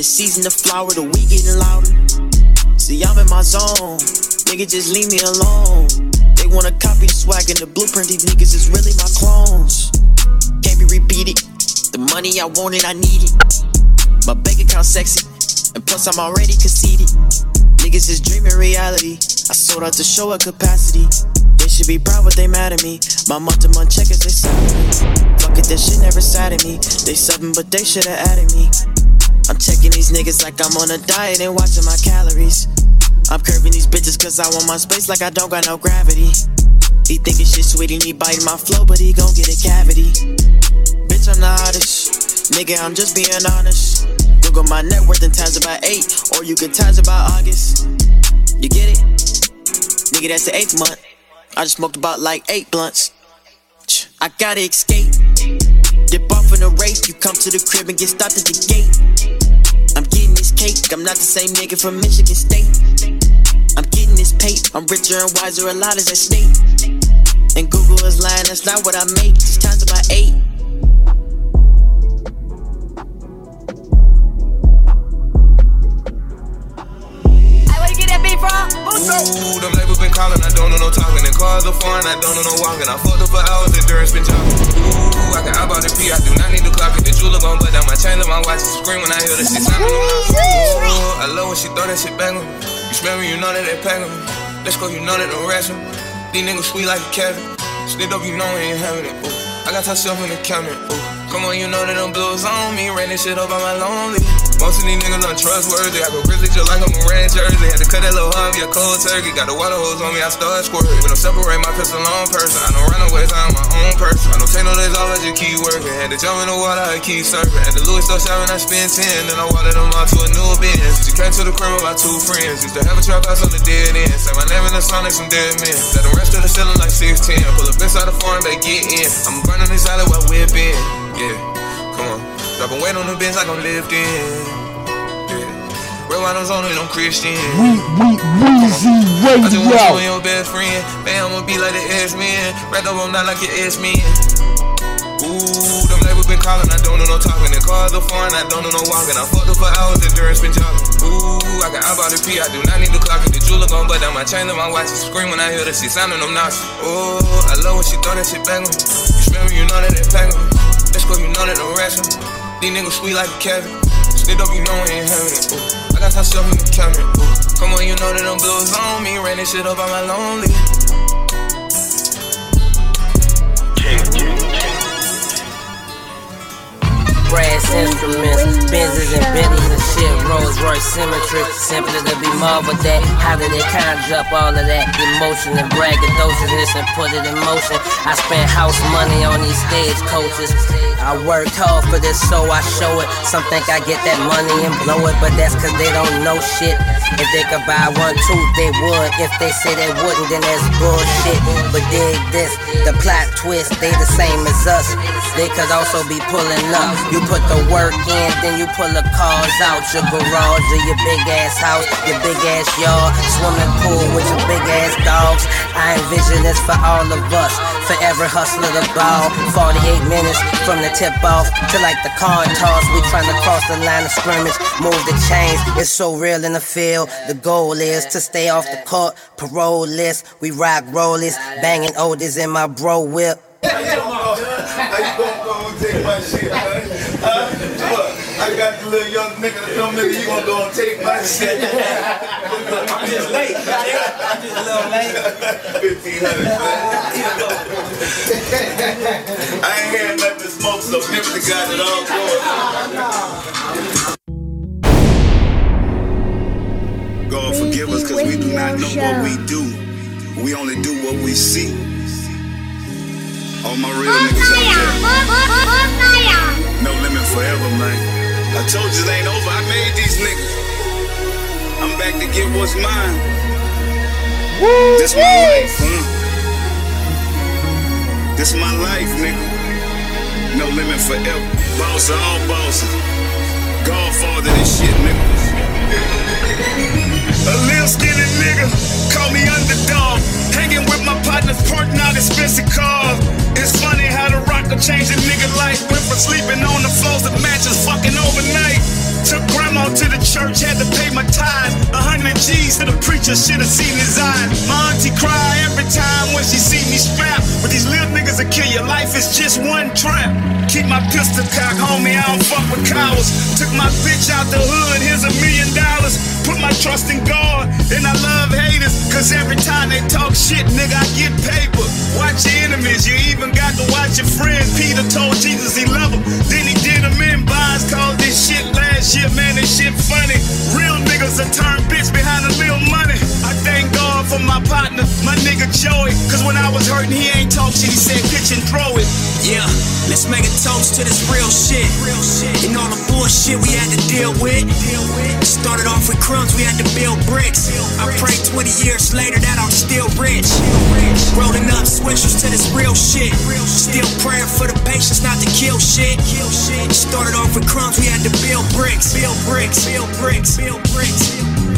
Speaker 10: Season, the flour, the weed getting louder. See, I'm in my zone, nigga, just leave me alone. They wanna copy the swag and the blueprint, these niggas is really my clones. Can't be repeated. The money I wanted, I need it. My bank account sexy, and plus I'm already conceited. Niggas is dreaming reality. I sold out to show a capacity. They should be proud, but they mad at me. My month to month checkers, they salary. Fuck it, that shit never sat at me. They subbing, but they should have added me. I'm checking these niggas like I'm on a diet and watching my calories. I'm curving these bitches cause I want my space like I don't got no gravity. He thinking shit sweet and he biting my flow, but he gon' get a cavity. Bitch, I'm the hottest. Nigga, I'm just being honest. Google my net worth in times about eight, or you can times about August. You get it? Nigga, that's the eighth month. I just smoked about like eight blunts. I gotta escape. Dip off in a race, you come to the crib and get stopped at the gate. I'm cake, I'm not the same nigga from Michigan State. I'm getting this pay, I'm richer and wiser, a lot is at stake. And Google is lying, that's not what I make. It's times about eight.
Speaker 25: Get that beat from?
Speaker 26: Ooh, them labels been calling, I don't know no talking. And cars are foreign, I don't know no walking. I fucked up for hours, endurance been chopping. Ooh, I can I bought the P, I do not need to clock it. The jeweler gon' butt down my chain, let my watch scream when I hear the shit sounding on my Ooh, I love when she throw that shit back on me. You smell me, you know that they pack on me. Let's go, you know that don't ration. These niggas sweet like a Kevin. Slipped up, you know we ain't having it. Ooh, I got myself in the counter. Ooh, come on, you know that them blues on me. Ran this shit up on my lonely. Most of these niggas untrustworthy. I go grizzly just like I'm a red jersey. Had to cut that little hub, yeah, cold turkey. Got the water hose on me, I start squirting. But I'm separate my pistol on person. I don't run away, I'm my own person. I don't take no days off, I just keep working. Had to jump in the water, I keep surfing. At the Louis store shopping, I spent 10. Then I watered them out to a new Benz. She came to the crib with my two friends. Used to have a trap house on the dead end. Say my name in the song like some dead men. Let them rest of the ceiling like 16. Pull up inside the farm, they get in. I'm burning this alley while we're been. Yeah, come on. Dropping weight on the bench like I'm lifting. Red Rhinos on it, I'm Christian.
Speaker 1: We, we, Weezy
Speaker 26: I just want you and
Speaker 1: Radio.
Speaker 26: your best friend. Man, I'ma be like the X-Men. Wrapped up, I'm not like your X-Men. Ooh, them labels been calling, I don't know no talking. The cars are foreign, I don't know no walking. I fucked up for hours, The endurance been jogging. Ooh, I got I bought the P, I do not need to clock. The jeweler gon' butt down my chain, let my watch it scream when I hear the shit sounding them nauseous. Ooh, I love when she throw that shit back on me. You smell me, you know that they pack on me. Let's go, you know that I'm wrestling. These niggas sweet like a Kevin. Split up, you know we ain't having it. Ooh. I got myself in the camera. Ooh. Come on, you know that them blues on me. Ran this shit up on my lonely.
Speaker 17: Brass instruments, Benzes and Bentleys and shit, Rolls Royce symmetry. Simply to be with that. How did they conjure up all of that emotion and braggadociousness and put it in motion? I spent house money on these stage coaches. I worked hard for this, so I show it. Some think I get that money and blow it, but that's cause they don't know shit. If they could buy one tooth, they would. If they say they wouldn't, then that's bullshit. But dig this, the plot twist, they the same as us. They could also be pulling up. You put the work in, then you pull the cars out your garage or your big ass house, your big ass yard, swimming pool with your big ass dogs. I envision this for all of us. Forever hustler the ball. 48 minutes from the tip off to like the car toss. We trying to cross the line of scrimmage, move the chains. It's so real in the field. The goal is to stay off the court, parole list. We rock rollies, banging oldies in my bro whip.
Speaker 27: How you gonna go and take my shit, man? Huh? What? I got the little young nigga, the young nigga, you gonna go and take my shit? *laughs* I'm just late, *laughs* I'm just a little late. 1500, I ain't had nothing to smoke, so Nipsey got it all going. God forgive us because we do not know what we do. We only do what we see. All my real niggas out there. No limit forever, man. I told you it ain't over. I made these niggas. I'm back to get what's mine. This my life, huh? This my life, nigga. No limit forever. Boss all bosses. Godfather this shit, nigga. A little skinny nigga, call me underdog. Hanging with my partners, parking out expensive cars. It's funny how the rock will change a nigga life. Went from sleeping on the floors of matches, fucking overnight. Church, had to pay my tithes. A hundred G's to the preacher, should've seen his eyes. My auntie cry every time when she see me strapped. But these little niggas will kill your life, it's just one trap. Keep my pistol cock, homie, I don't fuck with cowards. Took my bitch out the hood, here's a million dollars. Put my trust in God, and I love haters. Cause every time they talk shit, nigga, I get paper. Watch your enemies, you even got to watch your friends. Peter told Jesus he loved him, then he did him in. Bonds called this shit last year, man, this shit Real niggas are turn bitch behind a little money. I thank God for my partner, my nigga Joey. Cause when I was hurting, he ain't talk shit, he said pitch and throw it.
Speaker 28: Yeah, let's make a toast to this real shit. Real shit. And all the bullshit we had to deal with. Started off with crumbs, we had to build bricks. I pray 20 years later that I'm still rich. rich. Rolling up switches to this real shit. Real shit. Still praying for the patience not to kill shit. Kill shit. Started off with crumbs, we had to build bricks. Build bricks, build bricks, build bricks.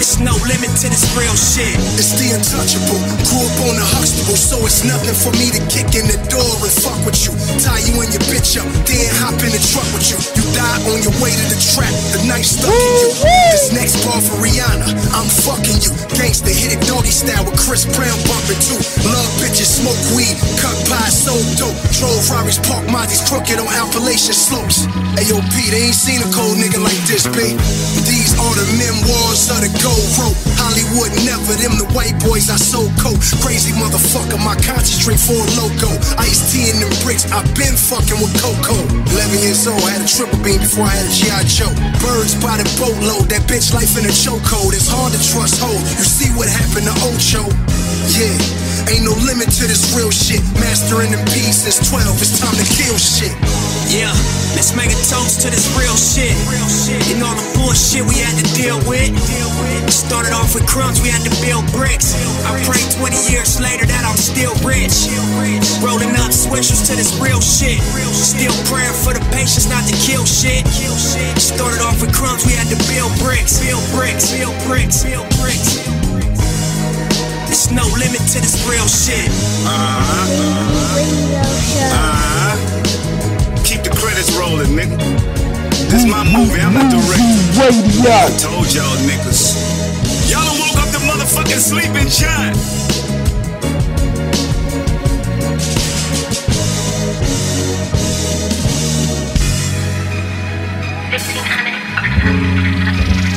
Speaker 28: It's no limit to this real shit.
Speaker 29: It's the untouchable. Grew up on the Huxtable, so it's nothing for me to kick in the door and fuck with you. Tie you and your bitch up, then hop in the truck with you. You die on your way to the trap, the night stuck in you. This next bar for Rihanna, I'm fucking you. Gangsta hit it naughty style with Chris Brown bumping too. Love bitches, smoke weed, cut pie, so dope. Drove Rari's Park Monty's crooked on Appalachian slopes. AOP, they ain't seen a cold nigga like this, B. Are the memoirs of the gold rope. Hollywood never, them the white boys I so cold. Crazy motherfucker, my concentrate for a logo. Ice tea in them bricks, i been fucking with Coco. 11 years old, had a triple beam before I had a G.I. Joe. Birds by the boatload, that bitch life in a chokehold. It's hard to trust hoes. You see what happened to Ocho? Yeah. Ain't no limit to this real shit. Mastering in peace since 12, it's time to kill shit.
Speaker 28: Yeah, let's make a toast to this real shit. And all the bullshit we had to deal with. Started off with crumbs, we had to build bricks. I pray 20 years later that I'm still rich. Rolling up switches to this real shit. Still praying for the patience not to kill shit. Started off with crumbs, we had to build bricks. Build bricks, build bricks, build bricks. It's no limit to this real shit.
Speaker 29: Uh-huh. Uh-huh. Keep the credits rolling, nigga. This my movie, I'm a director. I told y'all niggas. Y'all done woke up the motherfucking sleeping giant. Fifteen hundred.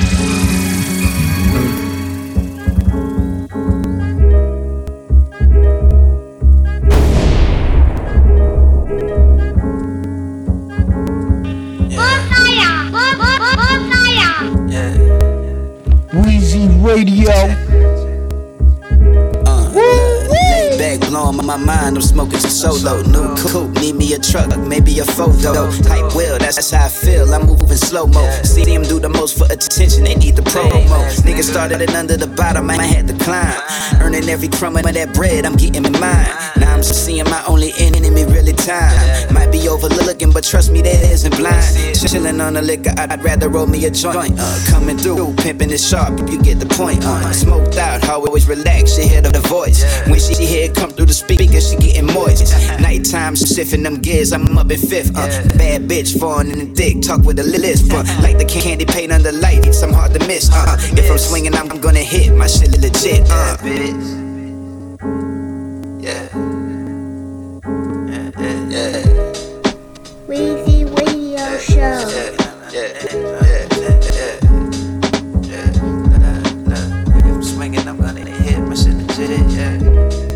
Speaker 1: Radio. Uh.
Speaker 19: Back blowing my mind, I'm smoking some solo. New coupe, need me a truck, maybe a photo. Hype will, that's how I feel. I'm moving slow mo. See them do the most for attention, they need the promo. Niggas started it under the bottom, I had to climb. Earning every crumb of that bread, I'm getting mine. Now I'm seeing my only enemy really time. Might be overlooking, but trust me, that isn't blind. Chilling on the liquor, I'd rather roll me a joint. Uh, coming through, pimping it sharp, you get the point. Uh, smoked out, how always relaxed, she hear the voice. When she hear come through the speaker, she getting moist. Nighttime, shifting them gears, I'm up in fifth. Uh, bad bitch, falling in the dick, talk with a lisp. Uh, like the candy paint under lights, I'm hard to miss. Uh, if I'm swinging, I'm gonna hit my shit legit. Uh. Yeah.
Speaker 9: Weezy Radio Show. Yeah.
Speaker 19: I'm swinging, I'm gonna hit my shit legit. Yeah.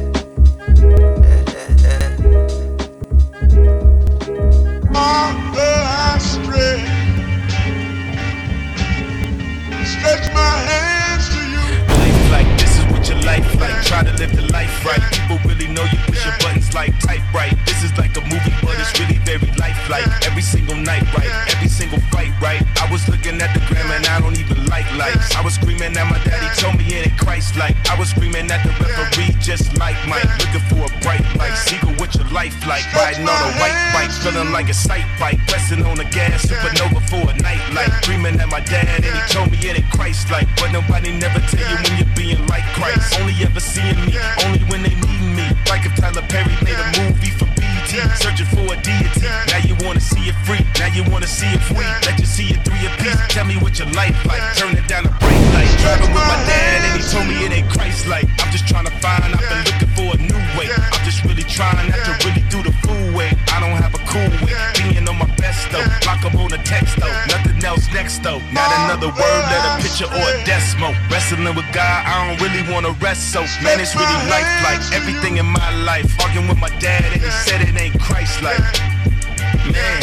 Speaker 30: Stretch my hands to you.
Speaker 12: Life like this is what your life like. Try to live the life right. People really know you push your buttons like type right. This is like a movie, but it's really very lifelike. Every single night, right? Every single fight, right? I was looking at the gram and I don't even like lights. I was screaming at my daddy, told me it ain't Christ like. I was screaming at the referee, just like Mike. Looking for a bright light. Seagull, what your life like? Riding on a white bike, feeling like a sight bike. Pressing on the gas, supernova for a night light. Screaming at my dad and he told me it ain't Christ like. But nobody never tell you when you're being like Christ. Only ever seeing me, only when they need me. Like if Tyler Perry made a movie for BT, searching for a deity. Now you wanna see it free, now you wanna see it free. Let you see it three apiece. Tell me what your life like. Turn it down to bright light. Driving with my dad and he told me it ain't Christ like. I'm just trying to find, I've been looking for a new way. I'm just really trying not to really do the fool way. I don't have a cool way. Being on my best though. Lock up on a text though. Nothing else next though. Not another word, let a picture or a decimal. Wrestling with God, I don't really wanna rest so. Man, it's really life like everything in my life. Arguing with my dad and he said it ain't Christ like. Man.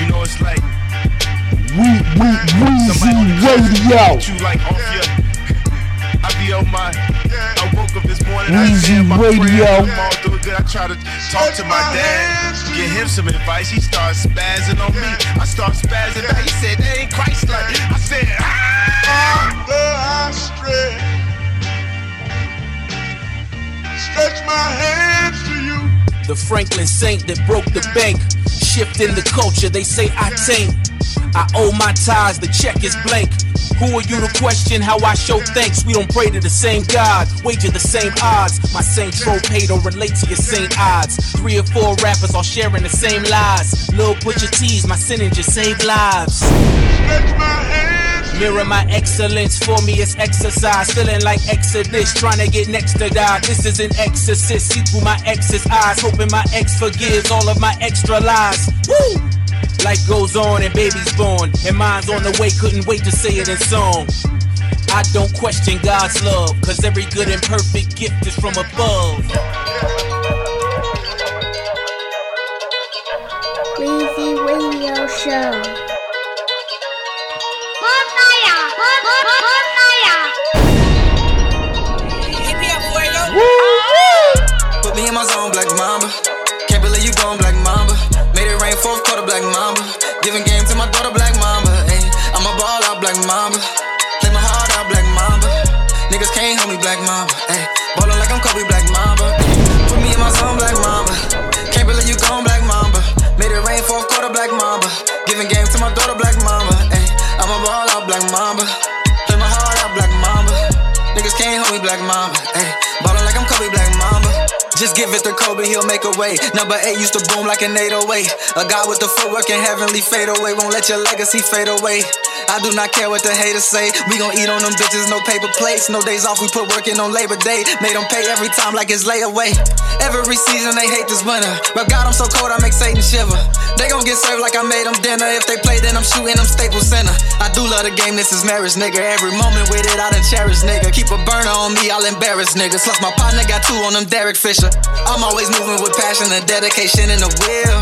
Speaker 12: You know it's like
Speaker 1: We, we, Weezy Radio.
Speaker 12: you like off your. I be on my. I woke up this morning. I
Speaker 1: Weezy
Speaker 12: said my
Speaker 1: Radio.
Speaker 12: prayer. I'm all doing good. I try to talk to my dad, give him some advice. He starts spazzing on me. I start spazzing back. He said, "That ain't Christ like." I said, "Ah."
Speaker 30: astray. Stretch my hands to you.
Speaker 31: The Franklin Saint that broke the bank. Shifting the culture, they say I taint. I owe my ties, the check is blank. Who are you to question how I show thanks? We don't pray to the same God, wager the same odds. My Saint Tropez don't relate to your Saint odds. Three or four rappers all sharing the same lies. Lil Butcher T's, my sinning just save lives. Mirror my excellence, for me it's exercise. Feeling like Exodus, trying to get next to God. This is an exorcist, see through my ex's eyes. Hoping my ex forgives all of my extra lies. Woo! Life goes on and baby's born. And mine's on the way, couldn't wait to say it in song. I don't question God's love, cause every good and perfect gift is from above.
Speaker 9: Weezy Radio Show.
Speaker 32: Black Mamba. Giving game to my daughter, Black Mamba. Ay, I'm a ball out, Black Mamba. Play my heart out, Black Mamba. Niggas can't hold me, Black Mamba. Ay, ballin' like I'm Kobe, Black Mamba. Put me in my zone, Black Mamba. Can't believe you gone, Black Mamba. Made it rain, fourth quarter, Black Mamba. Giving game to my daughter, Black Mamba. Ay, I'm a ball out, Black Mamba. Play my heart out, Black Mamba. Niggas can't hold me, Black Mamba. Just give it to Kobe, he'll make a way. Number eight used to boom like an 808. A guy with the footwork and heavenly fade away. Won't let your legacy fade away. I do not care what the haters say. We gon' eat on them bitches, no paper plates. No days off, we put work in on Labor Day. Made them pay every time like it's layaway. Every season they hate this winter. But God, I'm so cold, I make Satan shiver. They gon' get served like I made them dinner. If they play, then I'm shooting them Staples Center. I do love the game, this is marriage, nigga. Every moment with it, I done cherish, nigga. Keep a burner on me, I'll embarrass niggas. Plus, my partner got two on them Derek Fisher. I'm always moving with passion and dedication in the wheel.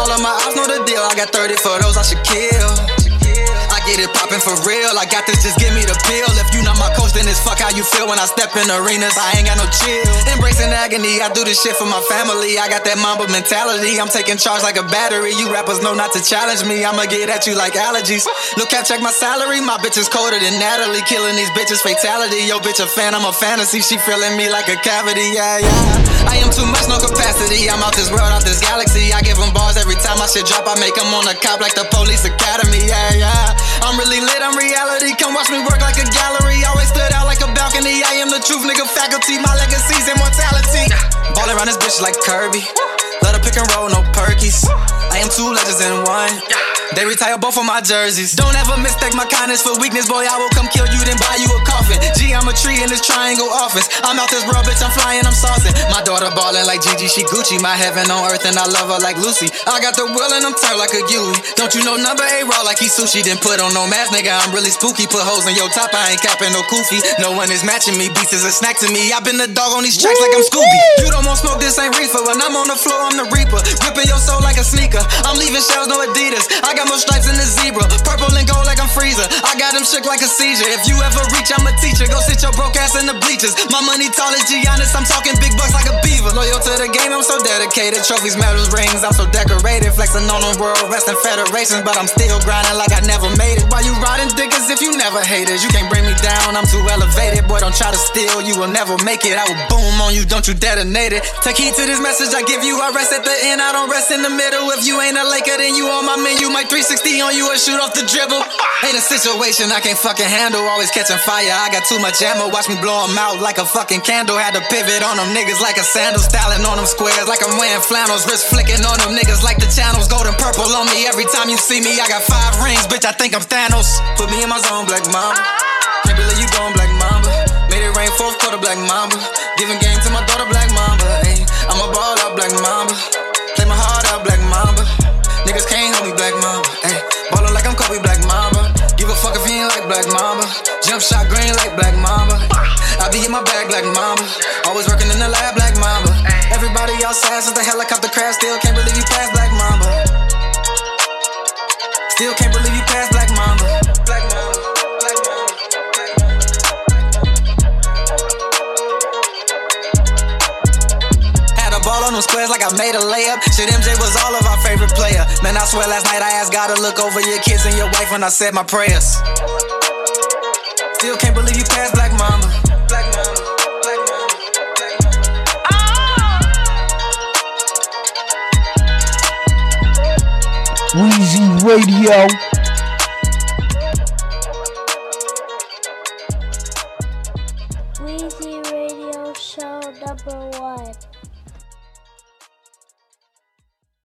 Speaker 32: All of my ops know the deal. I got 30 for those I should kill. Get it poppin' for real. I got this, just give me the pill. If you not my coach, then it's fuck how you feel when I step in arenas. I ain't got no chill. Embracing agony, I do this shit for my family. I got that mamba mentality. I'm taking charge like a battery. You rappers know not to challenge me. I'ma get at you like allergies. Look cap, check my salary. My bitch is colder than Natalie. Killing these bitches, fatality. Yo, bitch, a fan, I'm a fantasy. She feeling me like a cavity. Yeah, yeah. I am too much, no capacity. I'm out this world, out this galaxy. I give them bars every time I shit drop. I make them on the cop like the police academy. Yeah, yeah. I'm really lit, I'm reality. Come watch me work like a gallery. Always stood out like a balcony. I am the truth, nigga. Faculty, my legacy's immortality. Ballin' around this bitch like Kirby. Let her pick and roll, no perkies. I am two legends in one. They retire both of my jerseys. Don't ever mistake my kindness for weakness, boy. I will come kill you, then buy you a I'm a tree in this triangle office. I'm out this world, bitch. I'm flying, I'm saucing. My daughter ballin' like Gigi, she Gucci. My heaven on earth, and I love her like Lucy. I got the will and I'm turned like a Yui. Don't you know number eight raw like he sushi? Then put on no mask, nigga. I'm really spooky. Put holes in your top. I ain't capping no kufi. No one is matching me. Beats is a snack to me. I've been the dog on these tracks like I'm Scooby. You don't want smoke, this ain't reefer. When I'm on the floor, I'm the reaper. Ripping your soul like a sneaker. I'm leaving shells, no Adidas. I got more stripes than the zebra. Purple and gold like I'm Freezer. I got him shook like a seizure. If you ever reach, I'm a teacher. Go sit your broke ass in the bleachers. My money tall as Giannis. I'm talking big bucks like a beaver. Loyal to the game, I'm so dedicated. Trophies, medals, rings. I'm so decorated. Flexing on the world, wrestling federations. But I'm still grinding like I never made it. Why you riding dick as if you never hated? You can't bring me down. I'm too elevated. Boy, don't try to steal. You will never make it. I will boom on you. Don't you detonate it. Take heed to this message I give you. I rest at the end. I don't rest in the middle. If you ain't a Laker, then you on my menu. My 360 on you and shoot off the dribble. Ain't a situation I can't fucking handle. Always catching fire. I got too much ammo. Watch me blow 'em out like a fucking candle. Had to pivot on them niggas like a sandal. Styling on them squares like I'm wearing flannels. Wrist flicking on them niggas like the channels. Golden purple on me every time you see me. I got five rings, bitch. I think I'm Thanos. Put me in my zone, black mama. Believe you going black mamba. Made it rain fourth quarter, black mamba. Giving game to my daughter, black mamba. Ay, I'm a ball out, black mamba. Play my heart out, black mamba. Niggas can't hold me, black mamba. Ay, ballin' like I'm Kobe, black mamba. Give a fuck if you ain't like black mamba. Jump shot green like black mamba. I be in my bag, black mamba. Always working in the lab, black mamba. Everybody outside since the helicopter crash. Still can't believe you passed black mamba. Still can't believe you them squares like I made a layup. Shit, MJ was all of our favorite player. Man, I swear last night I asked God to look over your kids and your wife when I said my prayers. Still can't believe you passed Black Mamba. Black
Speaker 1: Radio.
Speaker 9: Weezy Radio